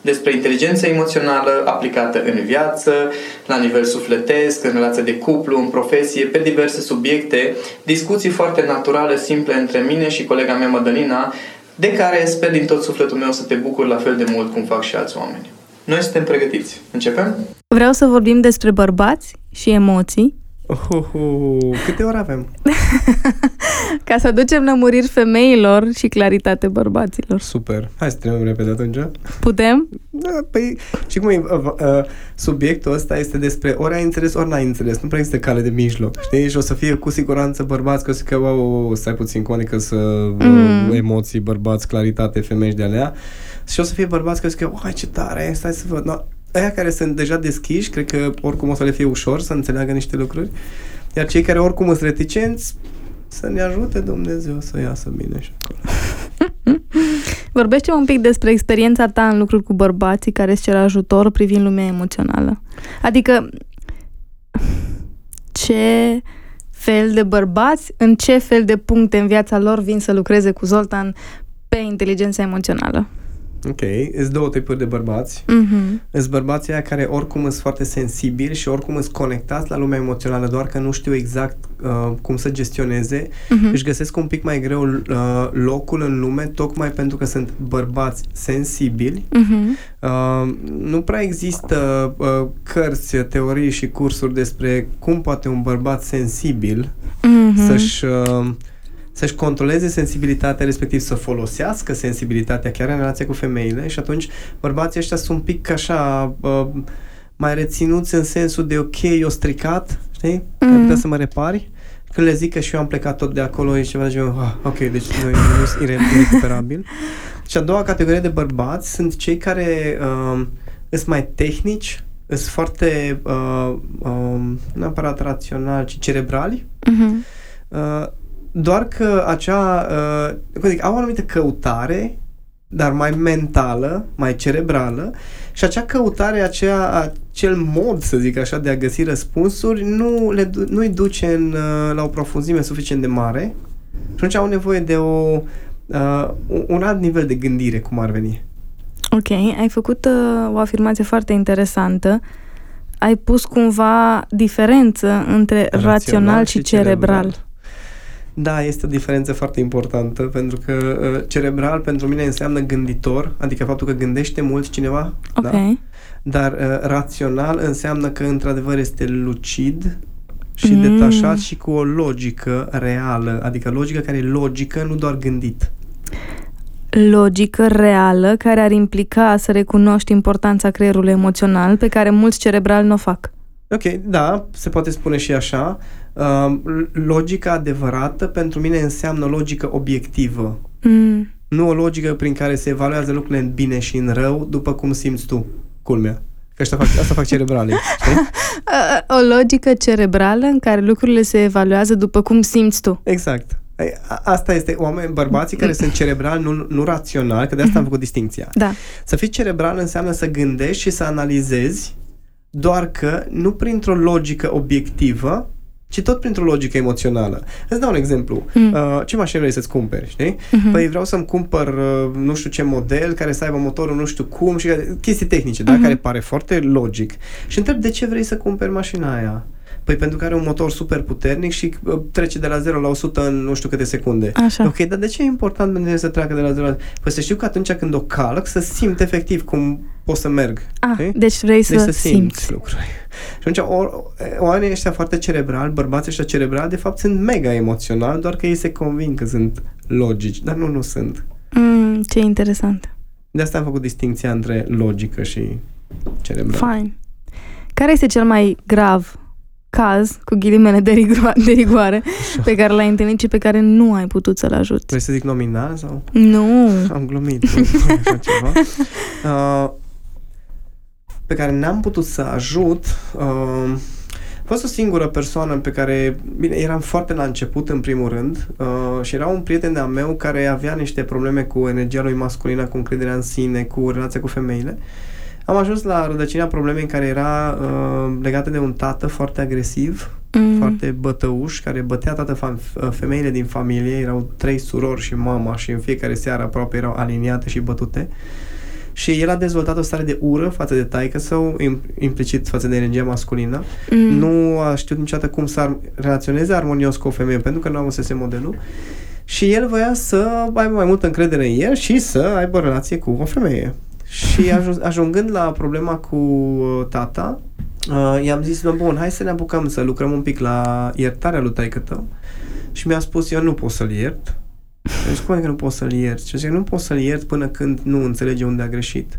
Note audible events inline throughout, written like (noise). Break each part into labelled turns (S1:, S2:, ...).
S1: despre inteligența emoțională aplicată în viață, la nivel sufletesc, în relație de cuplu, în profesie, pe diverse subiecte, discuții foarte naturale, simple între mine și colega mea Madalina, de care sper din tot sufletul meu să te bucur la fel de mult cum fac și alți oameni. Noi suntem pregătiți. Începem?
S2: Vreau să vorbim despre bărbați și emoții
S3: Uhuhu. Câte ore avem? (laughs)
S2: Ca să aducem lămuriri femeilor și claritate bărbaților.
S3: Super. Hai să trecem repede atunci.
S2: Putem?
S3: Da, păi, și cum e, uh, uh, subiectul ăsta este despre ori ai înțeles, ori n-ai înțeles. Nu prea există cale de mijloc. Știi? Și o să fie cu siguranță bărbați, că o să că, wow, stai puțin, conică să mm. uh, emoții, bărbați, claritate, femei de alea. Și o să fie bărbați că o să că, ce tare, stai să văd. No, aia care sunt deja deschiși, cred că oricum o să le fie ușor să înțeleagă niște lucruri, iar cei care oricum sunt reticenți, să ne ajute Dumnezeu să iasă bine și acolo. (laughs)
S2: Vorbește un pic despre experiența ta în lucruri cu bărbații care îți cer ajutor privind lumea emoțională. Adică, ce fel de bărbați, în ce fel de puncte în viața lor vin să lucreze cu Zoltan pe inteligența emoțională?
S3: Ok, sunt două tipuri de bărbați. Mm-hmm. Sunt bărbații aia care oricum sunt foarte sensibili și oricum sunt conectați la lumea emoțională, doar că nu știu exact uh, cum să gestioneze. Mm-hmm. Își găsesc un pic mai greu uh, locul în lume, tocmai pentru că sunt bărbați sensibili. Mm-hmm. Uh, nu prea există uh, cărți, teorii și cursuri despre cum poate un bărbat sensibil mm-hmm. să-și... Uh, să-și controleze sensibilitatea, respectiv să folosească sensibilitatea chiar în relație cu femeile și atunci bărbații ăștia sunt un pic așa uh, mai reținuți în sensul de ok, eu stricat, știi? Mm. Ai putea să mă repari? Când le zic că și eu am plecat tot de acolo e ceva de genul, ah, ok, deci noi nu sunt (laughs) irecuperabil. și a doua categorie de bărbați sunt cei care uh, sunt mai tehnici, sunt foarte uh, uh, nu neapărat raționali, ci cerebrali. Mm-hmm. Uh, doar că acea, uh, cum zic, au o anumită căutare, dar mai mentală, mai cerebrală și acea căutare, acea, acel mod, să zic așa, de a găsi răspunsuri nu le, nu-i duce în, uh, la o profunzime suficient de mare și atunci au nevoie de o, uh, un alt nivel de gândire, cum ar veni.
S2: Ok, ai făcut uh, o afirmație foarte interesantă. Ai pus cumva diferență între rațional, rațional și cerebral. cerebral.
S3: Da, este o diferență foarte importantă, pentru că uh, cerebral pentru mine înseamnă gânditor, adică faptul că gândește mult cineva,
S2: okay.
S3: da? dar uh, rațional înseamnă că într-adevăr este lucid și mm. detașat și cu o logică reală, adică logică care e logică, nu doar gândit.
S2: Logică reală care ar implica să recunoști importanța creierului emoțional pe care mulți cerebrali nu o fac.
S3: Ok, da, se poate spune și așa. Uh, logica adevărată pentru mine înseamnă logică obiectivă. Mm. Nu o logică prin care se evaluează lucrurile în bine și în rău, după cum simți tu, culmea. Că asta fac, asta fac cerebrale, (laughs) știi?
S2: O logică cerebrală în care lucrurile se evaluează după cum simți tu.
S3: Exact. Asta este oameni, bărbații care sunt cerebral, nu, nu rațional, că de asta am făcut distinția.
S2: Da.
S3: Să fii cerebral înseamnă să gândești și să analizezi, doar că nu printr-o logică obiectivă, ci tot printr-o logică emoțională. Îți dau un exemplu. Mm. Uh, ce mașină vrei să-ți cumperi, știi? Mm-hmm. Păi vreau să-mi cumpăr uh, nu știu ce model care să aibă motorul nu știu cum și chestii tehnice, mm-hmm. da? Mhm. Care pare foarte logic. Și întreb de ce vrei să cumperi mașina aia? Păi pentru că are un motor super puternic și uh, trece de la 0 la 100 în nu știu câte secunde.
S2: Așa.
S3: Ok, dar de ce e important pentru să treacă de la 0 la... Păi să știu că atunci când o calc să simt efectiv cum pot să merg.
S2: Ah, deci vrei să, deci să simți. simți
S3: lucruri. Și atunci, oamenii ăștia foarte cerebrali, bărbații ăștia cerebrali, de fapt sunt mega emoționali, doar că ei se convin că sunt logici, dar nu, nu sunt.
S2: Mm, ce interesant.
S3: De asta am făcut distinția între logică și cerebral.
S2: Fine. Care este cel mai grav caz, cu ghilimele de, rigo- de rigoare, Așa. pe care l-ai întâlnit și pe care nu ai putut să-l ajut?
S3: Vrei să zic nominal sau?
S2: Nu.
S3: Am glumit. ceva. Uh, pe care n-am putut să ajut uh, a fost o singură persoană pe care, bine, eram foarte la început în primul rând uh, și era un prieten de-a meu care avea niște probleme cu energia lui masculină, cu încrederea în sine, cu relația cu femeile. Am ajuns la rădăcina problemei în care era uh, legată de un tată foarte agresiv, mm. foarte bătăuș, care bătea toate fam- femeile din familie, erau trei surori și mama și în fiecare seară aproape erau aliniate și bătute. Uh, și el a dezvoltat o stare de ură față de taică său, implicit față de energia masculină. Mm. Nu a știut niciodată cum să relaționeze armonios cu o femeie, pentru că nu avusese modelul. Și el voia să aibă mai multă încredere în el și să aibă o relație cu o femeie. Și ajungând la problema cu uh, tata, uh, i-am zis, bun, hai să ne apucăm să lucrăm un pic la iertarea lui taică tău. Și mi-a spus, eu nu pot să-l iert, deci cum că nu poți să-l ierți? Și zic, nu poți să-l ierți până când nu înțelege unde a greșit.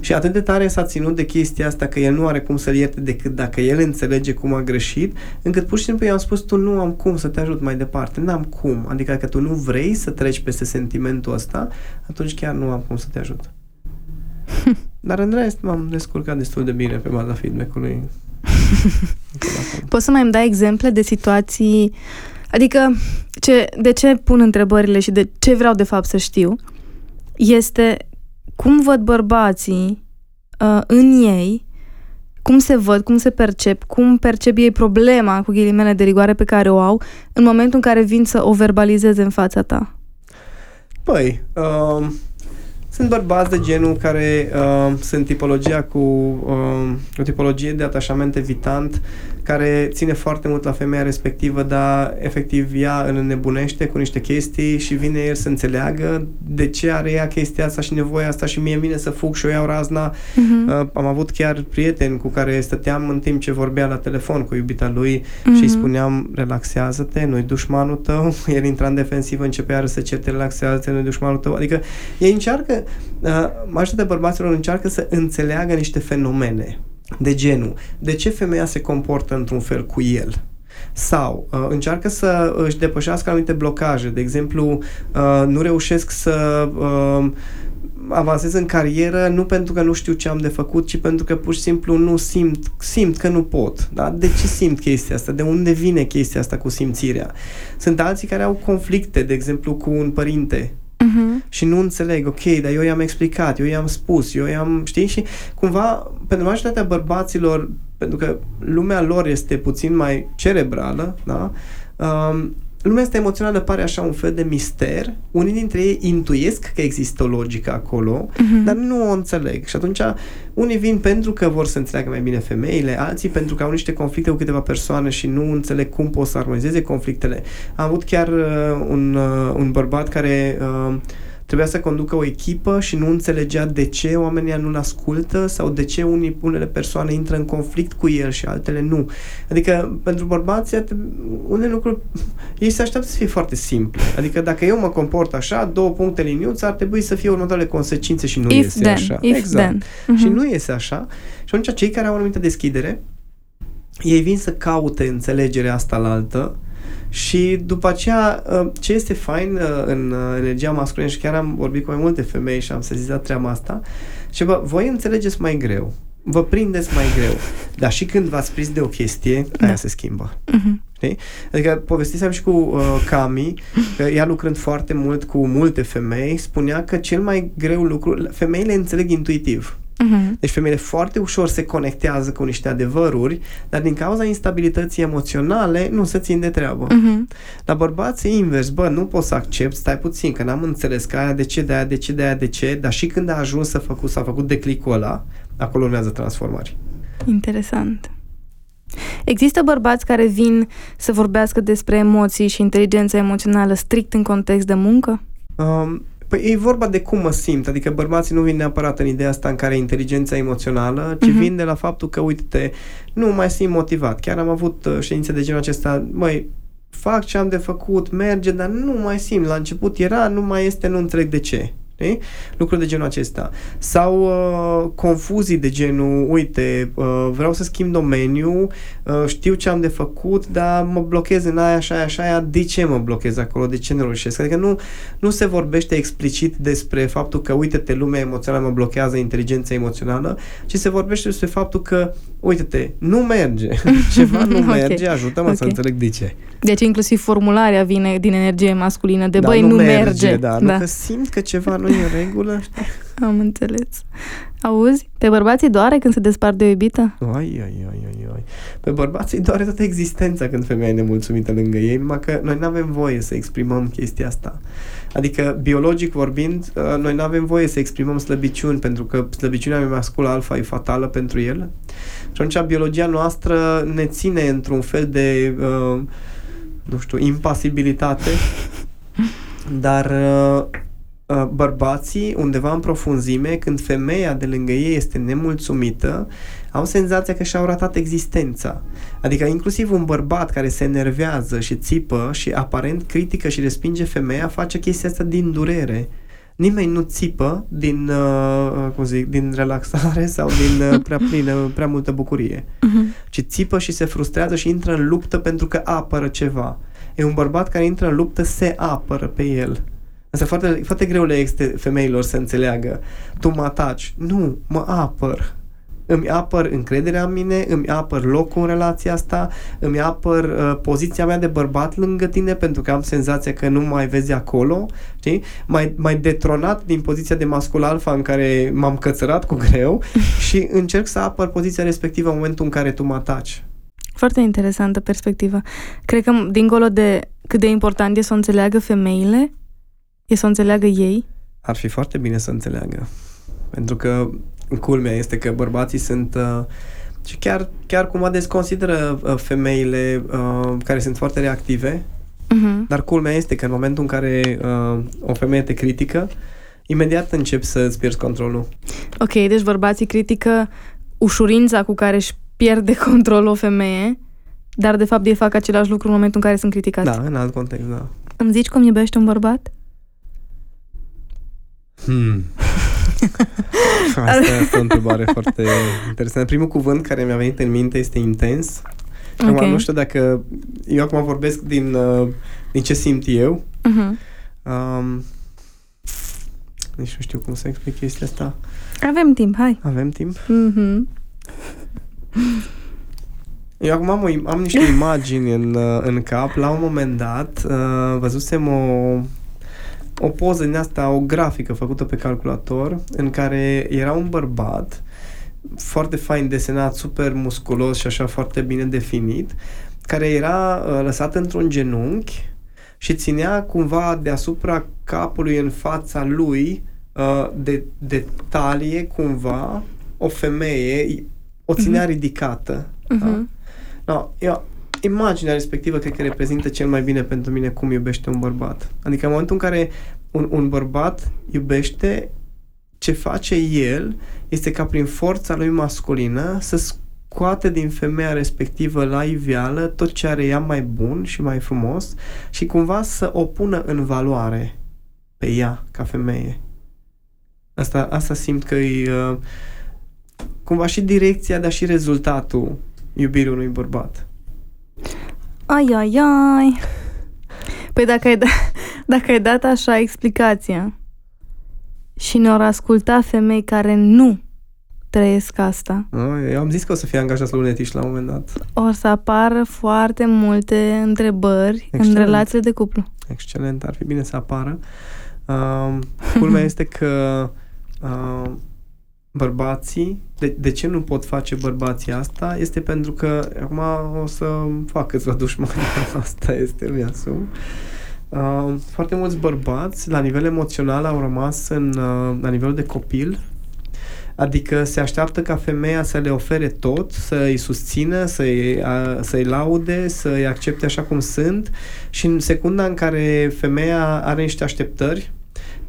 S3: Și atât de tare s-a ținut de chestia asta că el nu are cum să-l ierte decât dacă el înțelege cum a greșit, încât pur și simplu i-am spus, tu nu am cum să te ajut mai departe, n-am cum. Adică dacă tu nu vrei să treci peste sentimentul ăsta, atunci chiar nu am cum să te ajut. (laughs) Dar în rest m-am descurcat destul de bine pe baza feedback-ului. (laughs)
S2: Poți să mai îmi dai exemple de situații Adică, ce, de ce pun întrebările și de ce vreau de fapt să știu, este cum văd bărbații uh, în ei, cum se văd, cum se percep, cum percep ei problema cu ghilimele de rigoare pe care o au în momentul în care vin să o verbalizeze în fața ta.
S3: Păi, uh, sunt bărbați de genul care uh, sunt tipologia cu uh, o tipologie de atașament evitant care ține foarte mult la femeia respectivă, dar efectiv ea îl nebunește cu niște chestii și vine el să înțeleagă de ce are ea chestia asta și nevoia asta și mie vine să fug și o iau razna. Uh-huh. Uh, am avut chiar prieteni cu care stăteam în timp ce vorbea la telefon cu iubita lui uh-huh. și îi spuneam relaxează-te, nu-i dușmanul tău. (laughs) El intra în defensivă, începea să certe relaxează-te, nu-i dușmanul tău. Adică ei încearcă, uh, majoritatea bărbaților încearcă să înțeleagă niște fenomene de genul, de ce femeia se comportă într-un fel cu el? Sau uh, încearcă să își depășească anumite blocaje. De exemplu, uh, nu reușesc să uh, avansez în carieră nu pentru că nu știu ce am de făcut, ci pentru că pur și simplu nu simt, simt că nu pot. Da? De ce simt chestia asta? De unde vine chestia asta cu simțirea? Sunt alții care au conflicte, de exemplu, cu un părinte uh-huh. și nu înțeleg, ok, dar eu i-am explicat, eu i-am spus, eu i-am, știi, și cumva, pentru majoritatea bărbaților, pentru că lumea lor este puțin mai cerebrală, da, um, lumea asta emoțională pare așa un fel de mister. Unii dintre ei intuiesc că există o logică acolo, uh-huh. dar nu o înțeleg. Și atunci unii vin pentru că vor să înțeleagă mai bine femeile, alții pentru că au niște conflicte cu câteva persoane și nu înțeleg cum pot să armonizeze conflictele. Am avut chiar uh, un, uh, un bărbat care uh, trebuia să conducă o echipă și nu înțelegea de ce oamenii nu-l ascultă sau de ce unii, unele persoane intră în conflict cu el și altele nu. Adică, pentru bărbați, unele lucruri, ei se așteaptă să fie foarte simple. Adică, dacă eu mă comport așa, două puncte liniuțe, ar trebui să fie următoarele consecințe și nu
S2: if
S3: iese
S2: then,
S3: așa.
S2: If exact. Then.
S3: Uh-huh. Și nu iese așa. Și atunci, cei care au o anumită deschidere, ei vin să caute înțelegerea asta la altă, și după aceea, uh, ce este fain uh, în uh, energia masculină, și chiar am vorbit cu mai multe femei și am sezizat treaba asta, și bă, voi înțelegeți mai greu, vă prindeți mai greu, dar și când v-ați prins de o chestie, da. aia se schimbă. Uh-huh. Știi? Adică povestisem și cu uh, Cami, că ea lucrând foarte mult cu multe femei, spunea că cel mai greu lucru, femeile înțeleg intuitiv. Uh-huh. Deci femeile foarte ușor se conectează cu niște adevăruri, dar din cauza instabilității emoționale nu se țin de treabă. Uh-huh. La bărbați e invers, bă, nu pot să accept, stai puțin, că n-am înțeles că aia de ce, de aia de ce, de aia de ce, dar și când a ajuns să făcut, s-a făcut declicul ăla, acolo urmează transformări.
S2: Interesant. Există bărbați care vin să vorbească despre emoții și inteligența emoțională strict în context de muncă?
S3: Um, Păi e vorba de cum mă simt, adică bărbații nu vin neapărat în ideea asta în care inteligența emoțională, ci uh-huh. vin de la faptul că, uite-te, nu mai simt motivat. Chiar am avut uh, ședințe de genul acesta, măi, fac ce am de făcut, merge, dar nu mai simt. La început era, nu mai este, nu întreg de ce. Știi? Lucruri de genul acesta. Sau uh, confuzii de genul, uite, uh, vreau să schimb domeniu, uh, știu ce am de făcut, dar mă blochez în aia, așa, așa, aia, de ce mă blochez acolo, de ce nu reușesc? Adică nu, nu se vorbește explicit despre faptul că, uite-te, lumea emoțională mă blochează inteligența emoțională, ci se vorbește despre faptul că, uite-te, nu merge, (laughs) ceva nu okay. merge, ajută-mă okay. să înțeleg de ce.
S2: Deci inclusiv formularea vine din energie masculină, de da, băi, nu, nu merge. merge.
S3: Da, da. Nu că simt că ceva nu e în regulă, știi?
S2: Am înțeles. Auzi? Pe bărbații doare când se despart de o iubită?
S3: Ai, ai, ai, ai, ai. Pe bărbații doare toată existența când femeia e nemulțumită lângă ei, numai că noi nu avem voie să exprimăm chestia asta. Adică, biologic vorbind, uh, noi nu avem voie să exprimăm slăbiciuni, pentru că slăbiciunea masculă alfa e fatală pentru el. Și atunci, biologia noastră ne ține într-un fel de, uh, nu știu, impasibilitate, (laughs) dar uh, Uh, bărbații, undeva în profunzime, când femeia de lângă ei este nemulțumită, au senzația că și-au ratat existența. Adică inclusiv un bărbat care se enervează și țipă și aparent critică și respinge femeia, face chestia asta din durere. Nimeni nu țipă din, uh, cum zic, din relaxare sau din uh, prea plină, prea multă bucurie. Uh-huh. Ci țipă și se frustrează și intră în luptă pentru că apără ceva. E un bărbat care intră în luptă, se apără pe el. Asta foarte, foarte greu le este femeilor să înțeleagă. Tu mă ataci. Nu, mă apăr. Îmi apăr încrederea în mine, îmi apăr locul în relația asta, îmi apăr uh, poziția mea de bărbat lângă tine pentru că am senzația că nu mai vezi acolo, știi? Mai, mai detronat din poziția de mascul alfa în care m-am cățărat cu greu (laughs) și încerc să apăr poziția respectivă în momentul în care tu mă ataci.
S2: Foarte interesantă perspectivă. Cred că, dincolo de cât de important e să o înțeleagă femeile, E să o înțeleagă ei?
S3: Ar fi foarte bine să înțeleagă. Pentru că culmea este că bărbații sunt uh, și chiar, chiar cum ades consideră uh, femeile uh, care sunt foarte reactive, uh-huh. dar culmea este că în momentul în care uh, o femeie te critică, imediat începi să îți pierzi controlul.
S2: Ok, deci bărbații critică ușurința cu care își pierde (laughs) controlul o femeie, dar de fapt ei fac același lucru în momentul în care sunt criticați.
S3: Da, în alt context, da.
S2: Îmi zici cum iubești un bărbat?
S3: Hmm. (laughs) Asta este o întrebare foarte interesantă. Primul cuvânt care mi-a venit în minte este intens. Okay. Acum, nu știu dacă... Eu acum vorbesc din, uh, din ce simt eu. Uh-huh. Um, nici nu știu cum să explic chestia asta.
S2: Avem timp, hai.
S3: Avem timp? Uh-huh. Eu acum am, o, am niște (laughs) imagini în, uh, în cap. La un moment dat uh, văzusem o, o poză din asta, o grafică făcută pe calculator, în care era un bărbat foarte fain desenat, super musculos și așa foarte bine definit, care era uh, lăsat într-un genunchi și ținea cumva deasupra capului în fața lui uh, de, de talie cumva o femeie, o ținea uh-huh. ridicată. Uh-huh. Da? Mhm. No, eu imaginea respectivă cred că reprezintă cel mai bine pentru mine cum iubește un bărbat. Adică în momentul în care un, un bărbat iubește, ce face el este ca prin forța lui masculină să scoate din femeia respectivă la iveală tot ce are ea mai bun și mai frumos și cumva să o pună în valoare pe ea ca femeie. Asta, asta simt că e uh, cumva și direcția, dar și rezultatul iubirii unui bărbat.
S2: Ai, ai, ai. Păi dacă ai, da, (laughs) dacă ai dat așa explicația și ne-au asculta femei care nu trăiesc asta.
S3: Eu am zis că o să fie angajați la lunetiști la un moment dat.
S2: O să apară foarte multe întrebări Excelent. în relațiile de cuplu.
S3: Excelent, ar fi bine să apară. Uh, culmea (laughs) este că uh, bărbații, de, de ce nu pot face bărbații asta? Este pentru că, acum o să fac câțiva dușmani, (laughs) asta este, mi asum. Uh, foarte mulți bărbați, la nivel emoțional, au rămas în, uh, la nivel de copil, Adică se așteaptă ca femeia să le ofere tot, să îi susțină, să-i, să-i laude, să-i accepte așa cum sunt și în secunda în care femeia are niște așteptări,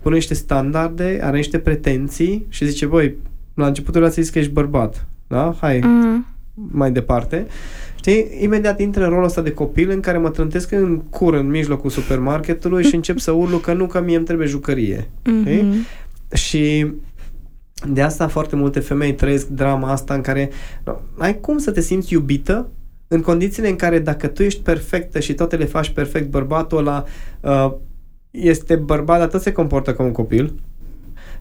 S3: pune niște standarde, are niște pretenții și zice, băi, la începutul relației zici că ești bărbat, da? Hai, mm. mai departe. Știi, imediat intră în rolul ăsta de copil în care mă trântesc în cur în mijlocul supermarketului și încep să urlu că nu, că mie îmi trebuie jucărie. Mm-hmm. Și de asta foarte multe femei trăiesc drama asta în care no, ai cum să te simți iubită în condițiile în care dacă tu ești perfectă și toate le faci perfect, bărbatul ăla uh, este bărbat, dar tot se comportă ca un copil.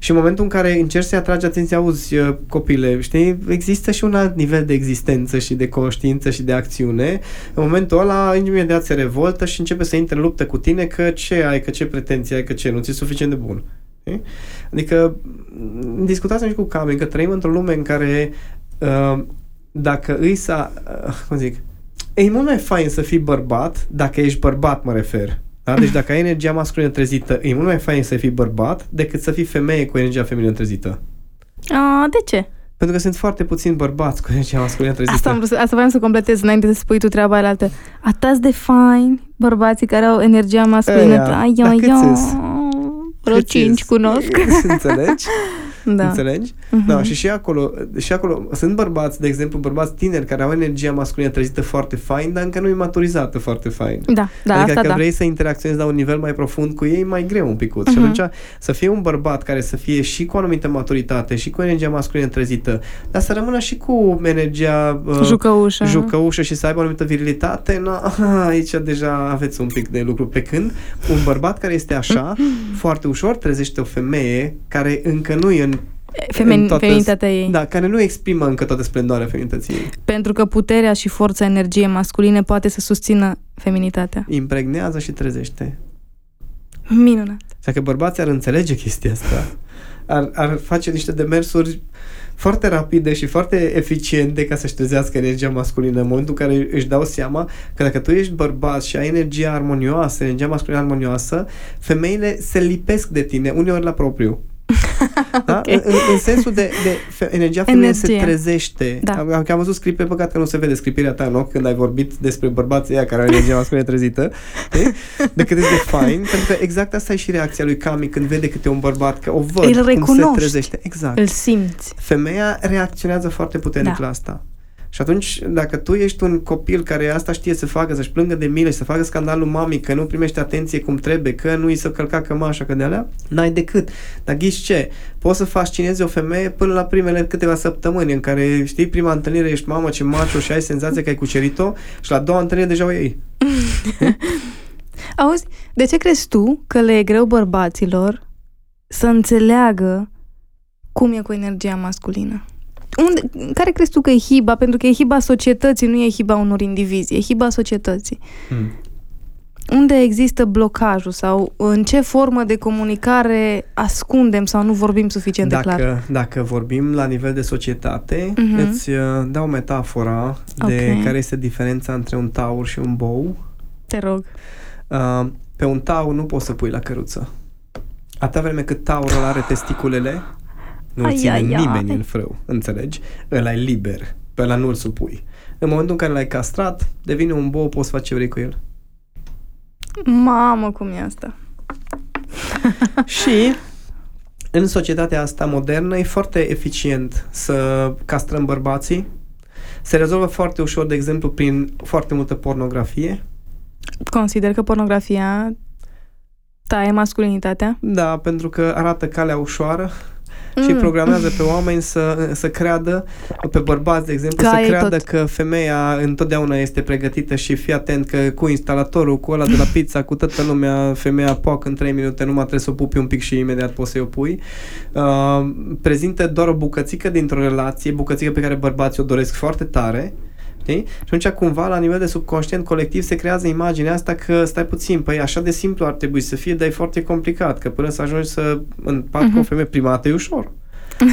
S3: Și în momentul în care încerci să-i atragi atenția, auzi, uh, copile, știi, există și un alt nivel de existență și de conștiință și de acțiune. În momentul ăla, imediat se revoltă și începe să intre în luptă cu tine că ce ai, că ce pretenții ai, că ce, nu ți-e suficient de bun. Adică, discutați și cu Cami că trăim într-o lume în care uh, dacă îi să, uh, cum zic, e mult mai fain să fii bărbat, dacă ești bărbat, mă refer. Da? Deci dacă ai energia masculină trezită, e mult mai fain să fii bărbat decât să fii femeie cu energia feminină trezită.
S2: A, de ce?
S3: Pentru că sunt foarte puțini bărbați cu energia masculină trezită.
S2: Asta, am vrut, asta vreau să completez înainte să spui tu treaba aia altă. Atați de fain bărbații care au energia masculină. Ai, ai, ai, vreo cinci cunosc.
S3: Înțelegi? (laughs) Da. Înțelegi? Uh-huh. Da, și și acolo, și acolo sunt bărbați, de exemplu, bărbați tineri care au energia masculină trezită foarte fain, dar încă nu e maturizată foarte fain.
S2: Da, da,
S3: adică
S2: asta
S3: dacă da. vrei să interacționezi la un nivel mai profund cu ei, mai greu un pic. Uh-huh. Și mhm. atunci să fie un bărbat care să fie și cu o anumită maturitate, și cu energia masculină trezită, dar să rămână și cu energia
S2: uh, jucăușă.
S3: jucăușă și să aibă o anumită virilitate, na, (laughs) aici deja aveți un pic de lucru. Pe când un bărbat care este așa, (laughs) foarte ușor trezește o femeie care încă nu e în
S2: Femin, toate, feminitatea ei.
S3: Da, care nu exprimă încă toată splendoarea feminității ei.
S2: Pentru că puterea și forța energiei masculine poate să susțină feminitatea.
S3: Impregnează și trezește.
S2: Minunat.
S3: Dacă bărbații ar înțelege chestia asta, ar, ar face niște demersuri foarte rapide și foarte eficiente ca să-și trezească energia masculină în momentul în care își dau seama că dacă tu ești bărbat și ai energia armonioasă, energia masculină armonioasă, femeile se lipesc de tine, uneori la propriu. (laughs) Da? Okay. În, în sensul de, de energia feminină se trezește. Da. Am, am văzut script pe păcat că nu se vede scripirea ta în ochi când ai vorbit despre bărbații aia care au energia masculină trezită. De cât de fain, pentru că exact asta e și reacția lui Cami când vede câte un bărbat, că o văd
S2: Îl
S3: cum se trezește. Exact.
S2: Îl simți.
S3: Femeia reacționează foarte puternic da. la asta. Și atunci, dacă tu ești un copil care asta știe să facă, să-și plângă de milă și să facă scandalul mamei, că nu primește atenție cum trebuie, că nu i să călca cămașa, că de alea, n-ai decât. Dar ghiși ce? Poți să fascinezi o femeie până la primele câteva săptămâni în care, știi, prima întâlnire ești mamă ce macho și ai senzația că ai cucerit-o și la a doua întâlnire deja o iei. (laughs)
S2: Auzi, de ce crezi tu că le e greu bărbaților să înțeleagă cum e cu energia masculină? Unde, care crezi tu că e hiba? Pentru că e hiba societății, nu e hiba unor indivizi, e hiba societății. Hmm. Unde există blocajul sau în ce formă de comunicare ascundem sau nu vorbim suficient
S3: dacă,
S2: de clar?
S3: Dacă vorbim la nivel de societate, uh-huh. îți uh, dau metafora de okay. care este diferența între un taur și un bou.
S2: Te rog.
S3: Uh, pe un taur nu poți să pui la căruță. Atâta vreme cât taurul are testiculele, nu ai, ține ai, nimeni ai. în frâu, înțelegi? Ăla e liber, pe ăla nu-l supui. În momentul în care l-ai castrat, devine un bou, poți face ce vrei cu el.
S2: Mamă, cum e asta? (laughs)
S3: și în societatea asta modernă e foarte eficient să castrăm bărbații. Se rezolvă foarte ușor, de exemplu, prin foarte multă pornografie.
S2: Consider că pornografia taie masculinitatea?
S3: Da, pentru că arată calea ușoară mm. și programează pe oameni să, să creadă, pe bărbați, de exemplu, Ca să creadă tot. că femeia întotdeauna este pregătită și fii atent că cu instalatorul, cu ăla de la pizza, cu toată lumea, femeia poc în 3 minute, numai trebuie să o pupi un pic și imediat poți să-i o pui. Uh, prezintă doar o bucățică dintr-o relație, bucățică pe care bărbații o doresc foarte tare, Știi? Și atunci cumva la nivel de subconștient colectiv se creează imaginea asta că stai puțin, păi așa de simplu ar trebui să fie, dar e foarte complicat, că până să ajungi să împart uh-huh. cu o mhm. femeie primată e ușor.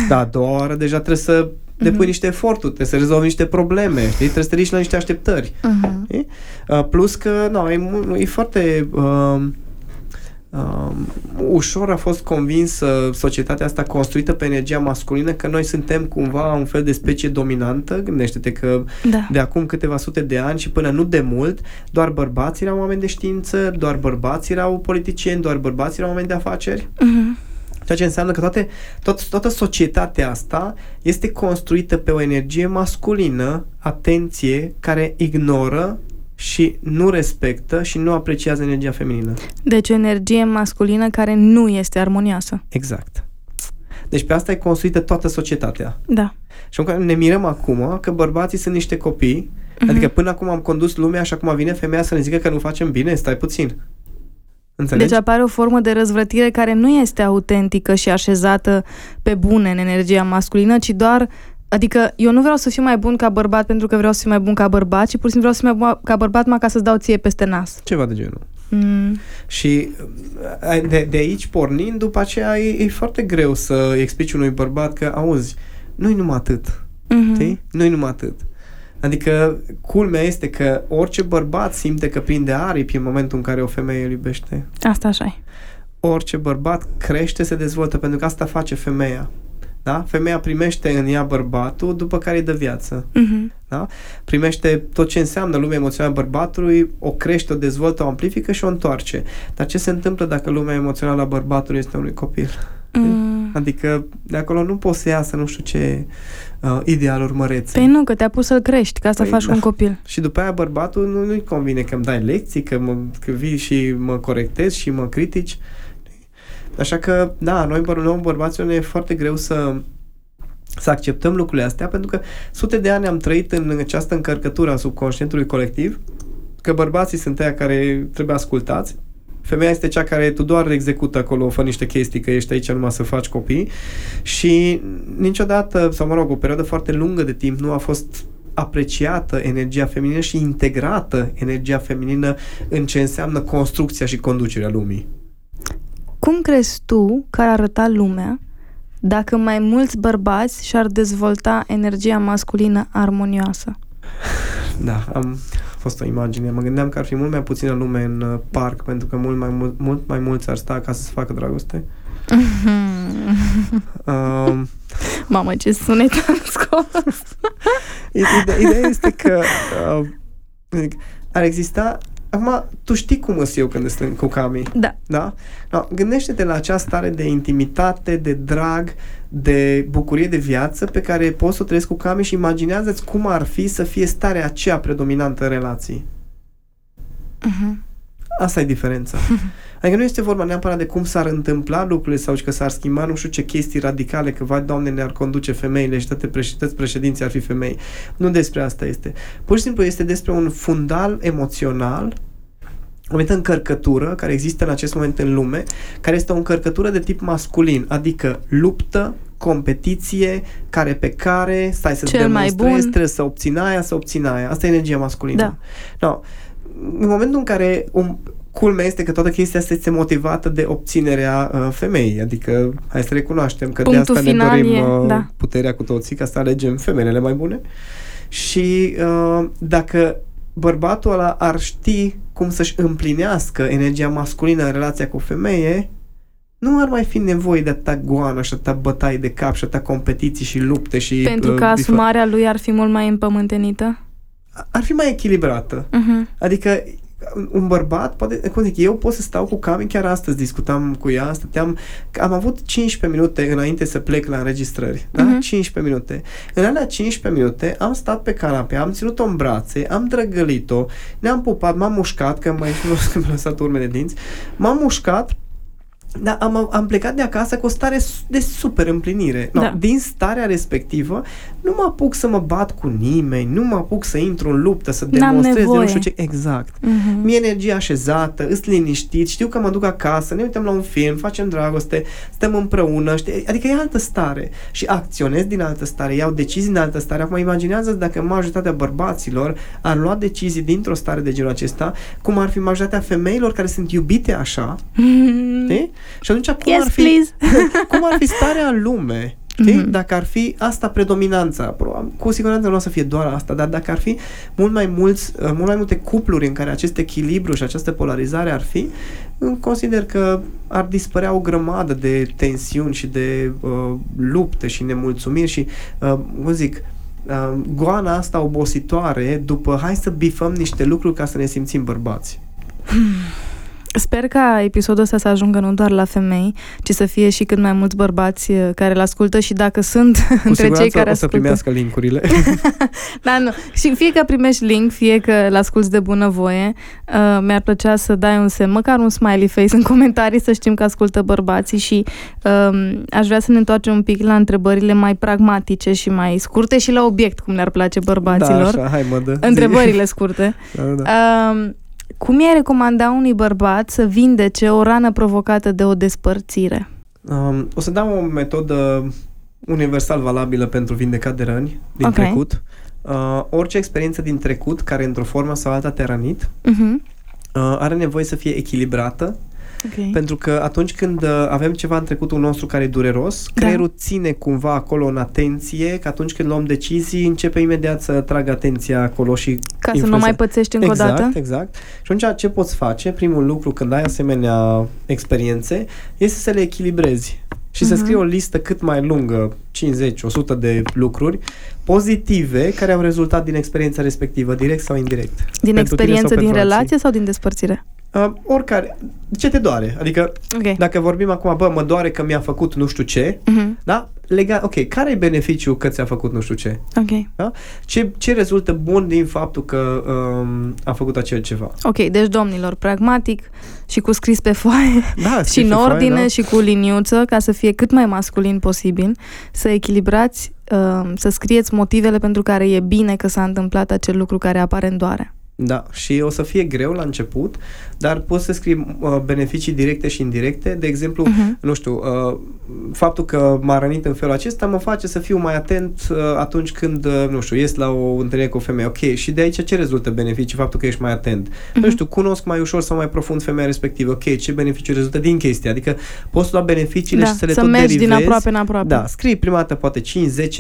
S3: Dar a doua oară deja trebuie să depui uh-huh. niște eforturi, trebuie să rezolvi niște probleme, știi? trebuie să te ridici la niște așteptări. Uh-huh. Uh, plus că, nu, e, e foarte... Uh, uh, ușor a fost convinsă societatea asta construită pe energia masculină că noi suntem cumva un fel de specie dominantă. Gândește-te că da. de acum câteva sute de ani și până nu de mult, doar bărbații erau oameni de știință, doar bărbații erau politicieni, doar bărbații erau oameni de afaceri. Uh-huh. Ceea ce înseamnă că toate, tot, toată societatea asta este construită pe o energie masculină, atenție, care ignoră și nu respectă și nu apreciază energia feminină.
S2: Deci o energie masculină care nu este armonioasă.
S3: Exact. Deci pe asta e construită toată societatea.
S2: Da.
S3: Și ne mirăm acum că bărbații sunt niște copii, uh-huh. adică până acum am condus lumea și acum vine femeia să ne zică că nu facem bine, stai puțin.
S2: Înțelegi? Deci apare o formă de răzvrătire care nu este autentică și așezată pe bune în energia masculină, ci doar Adică eu nu vreau să fiu mai bun ca bărbat pentru că vreau să fiu mai bun ca bărbat, ci pur și simplu vreau să fiu mai bun ca bărbat mai ca să-ți dau ție peste nas.
S3: Ceva de genul. Mm. Și de, de aici pornind, după aceea e, e foarte greu să explici unui bărbat că, auzi, nu-i numai atât. Mm-hmm. Nu-i numai atât. Adică, culmea este că orice bărbat simte că prinde aripi în momentul în care o femeie îl iubește.
S2: Asta așa e.
S3: Orice bărbat crește, se dezvoltă, pentru că asta face femeia. Da? Femeia primește în ea bărbatul, după care îi dă viață. Uh-huh. Da? Primește tot ce înseamnă lumea emoțională a bărbatului, o crește, o dezvoltă, o amplifică și o întoarce. Dar ce se întâmplă dacă lumea emoțională a bărbatului este unui copil? Mm. Adică de acolo nu poți să iasă nu știu ce uh, idealuri mărețe.
S2: Păi nu, că te-a pus să crești, ca să păi, faci da. un copil.
S3: Și după aia bărbatul nu, nu-i convine că îmi dai lecții, că, mă, că vii și mă corectezi și mă critici. Așa că, da, noi, băr- noi bărbații ne e foarte greu să să acceptăm lucrurile astea, pentru că sute de ani am trăit în această încărcătură a subconștientului colectiv, că bărbații sunt aia care trebuie ascultați, Femeia este cea care tu doar execută acolo, fă niște chestii, că ești aici numai să faci copii și niciodată, sau mă rog, o perioadă foarte lungă de timp nu a fost apreciată energia feminină și integrată energia feminină în ce înseamnă construcția și conducerea lumii.
S2: Cum crezi tu că ar arăta lumea dacă mai mulți bărbați și-ar dezvolta energia masculină armonioasă? (laughs)
S3: Da, am fost o imagine. Mă gândeam că ar fi mult mai puțină lume în uh, parc, pentru că mult mai, mult, mult mai mulți ar sta ca să se facă dragoste. (laughs)
S2: um, Mamă, ce sunet am scos! (laughs)
S3: ideea, ideea este că uh, ar exista Acum, tu știi cum sunt eu când sunt cu Cami.
S2: Da.
S3: Da? No, gândește-te la această stare de intimitate, de drag, de bucurie de viață pe care poți să o trăiesc cu Cami și imaginează-ți cum ar fi să fie starea aceea predominantă în relații. Uh-huh. Asta e diferența. (laughs) Adică nu este vorba neapărat de cum s-ar întâmpla lucrurile sau că s-ar schimba nu știu ce chestii radicale, că, vai, Doamne, ne-ar conduce femeile și toate președinți, președinții ar fi femei. Nu despre asta este. Pur și simplu este despre un fundal emoțional o anumită încărcătură care există în acest moment în lume, care este o încărcătură de tip masculin, adică luptă, competiție, care pe care, stai să-ți Cel demonstrezi, mai bun. trebuie să obțin aia, să obțin aia. Asta e energia masculină. Da. No. În momentul în care un, culmea este că toată chestia asta este motivată de obținerea uh, femeii, adică hai să recunoaștem că Punctul de asta ne dorim e, uh, da. puterea cu toții, ca să alegem femeile mai bune și uh, dacă bărbatul ăla ar ști cum să-și împlinească energia masculină în relația cu femeie, nu ar mai fi nevoie de atâta goană și atâta bătaie de cap și atâta competiții și lupte și...
S2: Pentru că uh, asumarea lui ar fi mult mai împământenită?
S3: Ar fi mai echilibrată. Uh-huh. Adică un bărbat, poate, cum zic, eu pot să stau cu Cami, chiar astăzi discutam cu ea, stăteam, am avut 15 minute înainte să plec la înregistrări, da? Uh-huh. 15 minute. În alea 15 minute am stat pe canapea, am ținut-o în brațe, am drăgălit-o, ne-am pupat, m-am mușcat, că mai (laughs) nu am lăsat urme de dinți, m-am mușcat dar am, am plecat de acasă cu o stare de super împlinire. No, da. Din starea respectivă, nu mă apuc să mă bat cu nimeni, nu mă apuc să intru în luptă, să demonstrez nu știu ce. Exact. Uh-huh. Mie energia așezată, îți liniștit, știu că mă duc acasă, ne uităm la un film, facem dragoste, stăm împreună, știi? adică e altă stare. Și acționez din altă stare, iau decizii din altă stare. Acum imaginează dacă majoritatea bărbaților ar lua decizii dintr-o stare de genul acesta, cum ar fi majoritatea femeilor care sunt iubite așa, (laughs) mm-hmm. Și atunci cum,
S2: yes,
S3: ar fi, (laughs) cum ar fi starea în lume? Okay? Mm-hmm. Dacă ar fi asta predominanța, cu siguranță nu o să fie doar asta, dar dacă ar fi mult mai, mulți, uh, mult mai multe cupluri în care acest echilibru și această polarizare ar fi, consider că ar dispărea o grămadă de tensiuni și de uh, lupte și nemulțumiri și, uh, cum zic, uh, goana asta obositoare după hai să bifăm niște lucruri ca să ne simțim bărbați. (laughs)
S2: Sper ca episodul ăsta să ajungă nu doar la femei, ci să fie și cât mai mulți bărbați uh, care îl ascultă și dacă sunt (laughs) Cu între cei care
S3: o să primească linkurile. (laughs)
S2: da, nu. Și fie că primești link, fie că îl asculti de bunăvoie, uh, mi-ar plăcea să dai un semn, măcar un smiley face în comentarii să știm că ascultă bărbații și uh, aș vrea să ne întoarcem un pic la întrebările mai pragmatice și mai scurte și la obiect, cum le-ar place bărbaților.
S3: Da, așa, hai mă, dă.
S2: Întrebările scurte. da, da. Uh, cum i-ai recomanda unui bărbat să vindece o rană provocată de o despărțire?
S3: Um, o să dau o metodă universal valabilă pentru vindecat de răni din okay. trecut. Uh, orice experiență din trecut care într-o formă sau alta te-a rănit uh-huh. uh, are nevoie să fie echilibrată Okay. Pentru că atunci când uh, avem ceva în trecutul nostru care e dureros, da. creierul ține cumva acolo în atenție, că atunci când luăm decizii, începe imediat să tragă atenția acolo și
S2: Ca influența. să nu mai pățești încă
S3: exact,
S2: o dată?
S3: Exact, Și atunci ce poți face? Primul lucru când ai asemenea experiențe este să le echilibrezi și uh-huh. să mhm. scrii o listă cât mai lungă, 50-100 de lucruri pozitive care au rezultat din experiența respectivă, direct sau indirect.
S2: Din experiență, din relație sau din despărțire?
S3: Uh, oricare. Ce te doare? Adică, okay. dacă vorbim acum, bă, mă doare că mi-a făcut nu știu ce, uh-huh. da? Legal, ok, care e beneficiul că ți-a făcut nu știu ce?
S2: Ok.
S3: Da? Ce, ce rezultă bun din faptul că um, a făcut acel ceva?
S2: Ok, deci, domnilor, pragmatic și cu scris pe foaie (laughs) da, și în ordine foaie, da? și cu liniuță, ca să fie cât mai masculin posibil, să echilibrați, uh, să scrieți motivele pentru care e bine că s-a întâmplat acel lucru care apare în doare.
S3: Da, și o să fie greu la început, dar poți să scrii uh, beneficii directe și indirecte. De exemplu, uh-huh. nu știu, uh, faptul că m-a rănit în felul acesta mă face să fiu mai atent uh, atunci când, uh, nu știu, ies la o întâlnire cu o femeie. Ok, și de aici ce rezultă beneficii? Faptul că ești mai atent. Uh-huh. Nu știu, cunosc mai ușor sau mai profund femeia respectivă. Ok, ce beneficii rezultă din chestia? Adică poți lua beneficiile
S2: da,
S3: și să le
S2: să
S3: tot
S2: mergi
S3: derivezi.
S2: din aproape în aproape.
S3: Da, scrii prima dată poate 5-10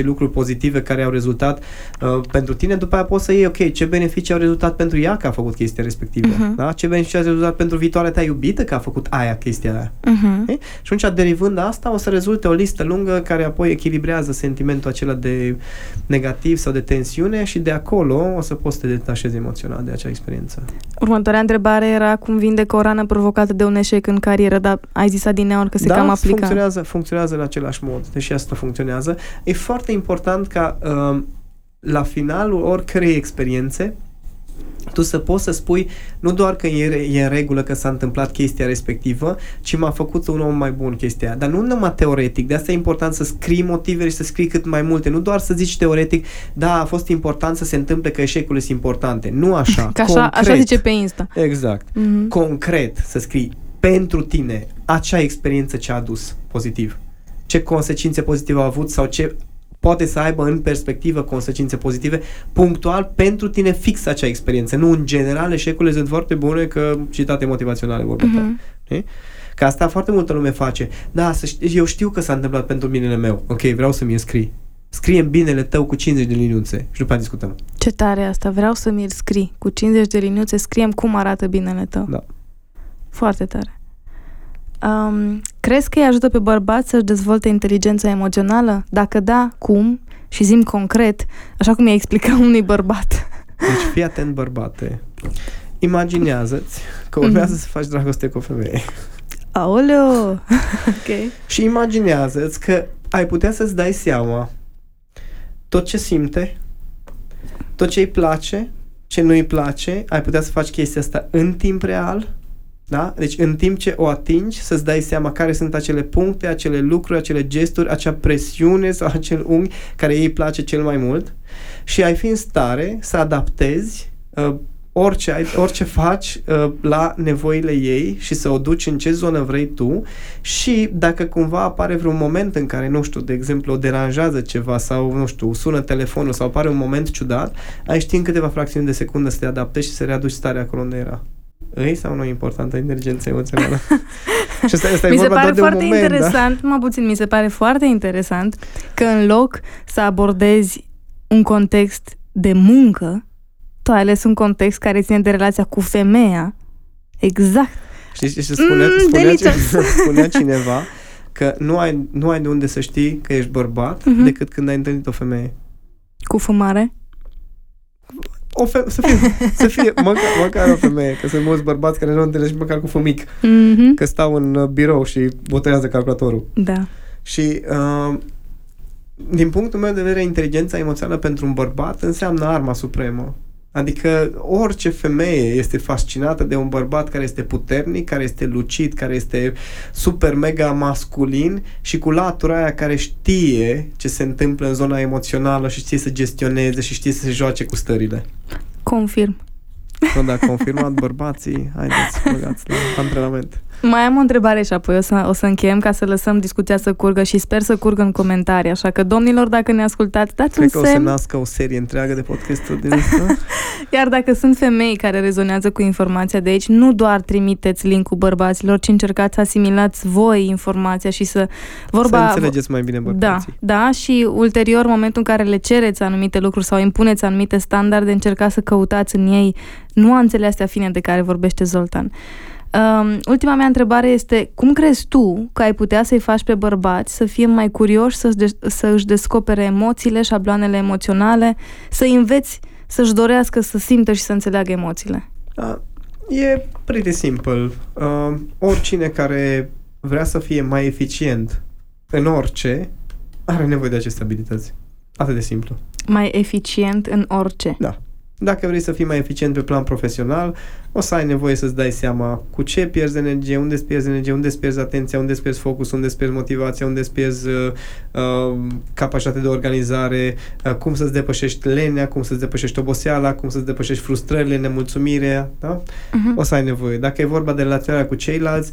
S3: lucruri pozitive care au rezultat uh, pentru tine, după aia poți să iei, ok, ce beneficii au rezultat pentru ea că a făcut chestia respectivă. Uh-huh. Da? Ce beneficii au rezultat pentru viitoarea ta iubită că a făcut aia chestia aia. Uh-huh. Și atunci, derivând asta, o să rezulte o listă lungă care apoi echilibrează sentimentul acela de negativ sau de tensiune și de acolo o să poți să te detașezi emoțional de acea experiență.
S2: Următoarea întrebare era cum vinde o rană provocată de un eșec în carieră, dar ai zis adineaori că se
S3: da,
S2: cam aplică.
S3: funcționează, funcționează în același mod, deși asta funcționează. E foarte important ca uh, la finalul oricărei experiențe tu să poți să spui nu doar că e, e în regulă că s-a întâmplat chestia respectivă, ci m-a făcut un om mai bun chestia Dar nu numai teoretic, de asta e important să scrii motive și să scrii cât mai multe. Nu doar să zici teoretic, da, a fost important să se întâmple că eșecurile sunt importante. Nu așa. (laughs)
S2: Că așa, concret. așa zice pe Insta.
S3: Exact. Mm-hmm. Concret să scrii pentru tine acea experiență ce a adus pozitiv. Ce consecințe pozitive au avut sau ce poate să aibă în perspectivă consecințe pozitive punctual pentru tine fix acea experiență. Nu în general, eșecurile sunt foarte bune că citate motivaționale vorbesc. Uh-huh. Că asta foarte multă lume face. Da, să ști, eu știu că s-a întâmplat pentru binele meu. Ok, vreau să-mi scrii. Scrie în binele tău cu 50 de liniuțe și după aceea discutăm.
S2: Ce tare asta, vreau să mi-l scrii. Cu 50 de liniuțe scriem cum arată binele tău.
S3: Da.
S2: Foarte tare. Um, crezi că îi ajută pe bărbați să-și dezvolte inteligența emoțională? Dacă da, cum? Și zim concret, așa cum i-ai explicat (laughs) unui bărbat.
S3: Deci fii atent, bărbate. Imaginează-ți că urmează mm-hmm. să faci dragoste cu o femeie.
S2: Aoleo! (laughs) ok.
S3: Și imaginează-ți că ai putea să-ți dai seama tot ce simte, tot ce îi place, ce nu îi place, ai putea să faci chestia asta în timp real, da? Deci în timp ce o atingi, să-ți dai seama care sunt acele puncte, acele lucruri, acele gesturi, acea presiune sau acel unghi care ei place cel mai mult și ai fi în stare să adaptezi uh, orice, ai, orice faci uh, la nevoile ei și să o duci în ce zonă vrei tu și dacă cumva apare vreun moment în care, nu știu, de exemplu, o deranjează ceva sau, nu știu, sună telefonul sau apare un moment ciudat, ai ști în câteva fracțiuni de secundă să te adaptezi și să readuci starea acolo unde era. Îi sau nu importantă inteligența emoțională? (laughs) Și asta, asta
S2: mi
S3: e
S2: se pare
S3: de
S2: foarte
S3: moment, da?
S2: interesant, da? mă puțin, mi se pare foarte interesant că în loc să abordezi un context de muncă, tu ai ales un context care ține de relația cu femeia. Exact.
S3: Știi ce spunea, mm, spunea, (laughs) spunea, spunea cineva? Că nu ai, nu ai de unde să știi că ești bărbat uh-huh. decât când ai întâlnit o femeie.
S2: Cu fumare?
S3: O fe- să fie, să fie (laughs) măcar, măcar o femeie, că sunt mulți bărbați care nu întâlnesc măcar cu fumic, mm-hmm. că stau în uh, birou și botează calculatorul.
S2: Da.
S3: Și uh, din punctul meu de vedere, inteligența emoțională pentru un bărbat înseamnă arma supremă. Adică orice femeie este fascinată de un bărbat care este puternic, care este lucid, care este super mega masculin și cu latura aia care știe ce se întâmplă în zona emoțională și știe să gestioneze și știe să se joace cu stările.
S2: Confirm.
S3: Bă, da, confirmat bărbații, haideți, băgați la antrenament.
S2: Mai am o întrebare și apoi o să, o să încheiem ca să lăsăm discuția să curgă și sper să curgă în comentarii. Așa că, domnilor, dacă ne ascultați, dați
S3: Cred
S2: un
S3: că
S2: semn.
S3: o să nască o serie întreagă de podcasturi din asta. (laughs)
S2: Iar dacă sunt femei care rezonează cu informația de aici, nu doar trimiteți link-ul bărbaților, ci încercați să asimilați voi informația și să vorba...
S3: Să înțelegeți mai bine bărbații.
S2: Da, da, și ulterior, în momentul în care le cereți anumite lucruri sau impuneți anumite standarde, încercați să căutați în ei nuanțele astea fine de care vorbește Zoltan. Um, ultima mea întrebare este, cum crezi tu că ai putea să-i faci pe bărbați să fie mai curioși, să, de- să își descopere emoțiile, șabloanele emoționale, să înveți să-și dorească să simtă și să înțeleagă emoțiile?
S3: Da, e pretty simple. Uh, oricine care vrea să fie mai eficient în orice, are nevoie de aceste abilități. Atât de simplu.
S2: Mai eficient în orice.
S3: Da. Dacă vrei să fii mai eficient pe plan profesional, o să ai nevoie să-ți dai seama cu ce pierzi energie, unde îți pierzi energie, unde îți pierzi atenția, unde îți pierzi focus, unde îți pierzi motivația, unde îți pierzi uh, uh, capacitatea de organizare, uh, cum să-ți depășești lenea, cum să-ți depășești oboseala, cum să-ți depășești frustrările, nemulțumirea, da? Uh-huh. O să ai nevoie. Dacă e vorba de relaționarea cu ceilalți,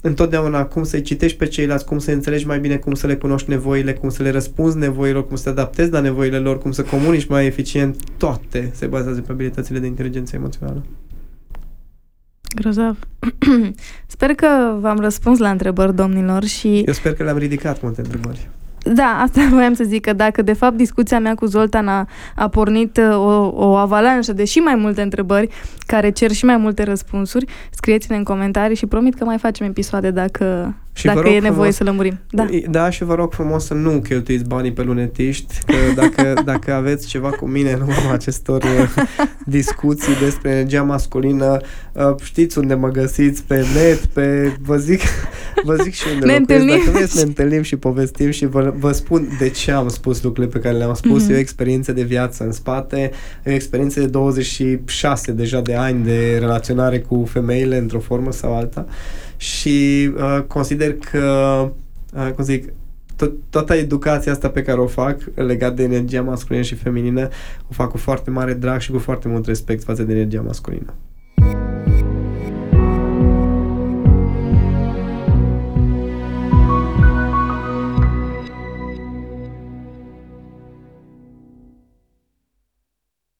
S3: întotdeauna cum să-i citești pe ceilalți, cum să înțelegi mai bine, cum să le cunoști nevoile, cum să le răspunzi nevoilor, cum să te adaptezi la nevoile lor, cum să comunici mai eficient, toate se bazează pe abilitățile de inteligență emoțională.
S2: Grozav. (clears throat) sper că v-am răspuns la întrebări, domnilor, și...
S3: Eu sper că le-am ridicat multe întrebări.
S2: Da, asta (laughs) voiam să zic, că dacă de fapt discuția mea cu Zoltan a, a pornit uh, o, o avalanșă de și mai multe întrebări care cer și mai multe răspunsuri, scrieți-ne în comentarii și promit că mai facem episoade dacă, și dacă e nevoie frumos, să lămurim. Da.
S3: da, și vă rog frumos să nu cheltuiți banii pe lunetiști, că dacă, (laughs) dacă aveți ceva cu mine în urma acestor uh, discuții despre energia masculină, uh, știți unde mă găsiți, pe net, pe... Vă zic, vă zic și unde
S2: ne
S3: locuiesc.
S2: Întâlnim.
S3: Dacă vreți, ne întâlnim și povestim și vă, vă spun de ce am spus lucrurile pe care le-am spus. Mm-hmm. E o experiență de viață în spate, e o experiență de 26 deja de ani de relaționare cu femeile într-o formă sau alta și uh, consider că, uh, cum zic, tot, toată educația asta pe care o fac legat de energia masculină și feminină o fac cu foarte mare drag și cu foarte mult respect față de energia masculină.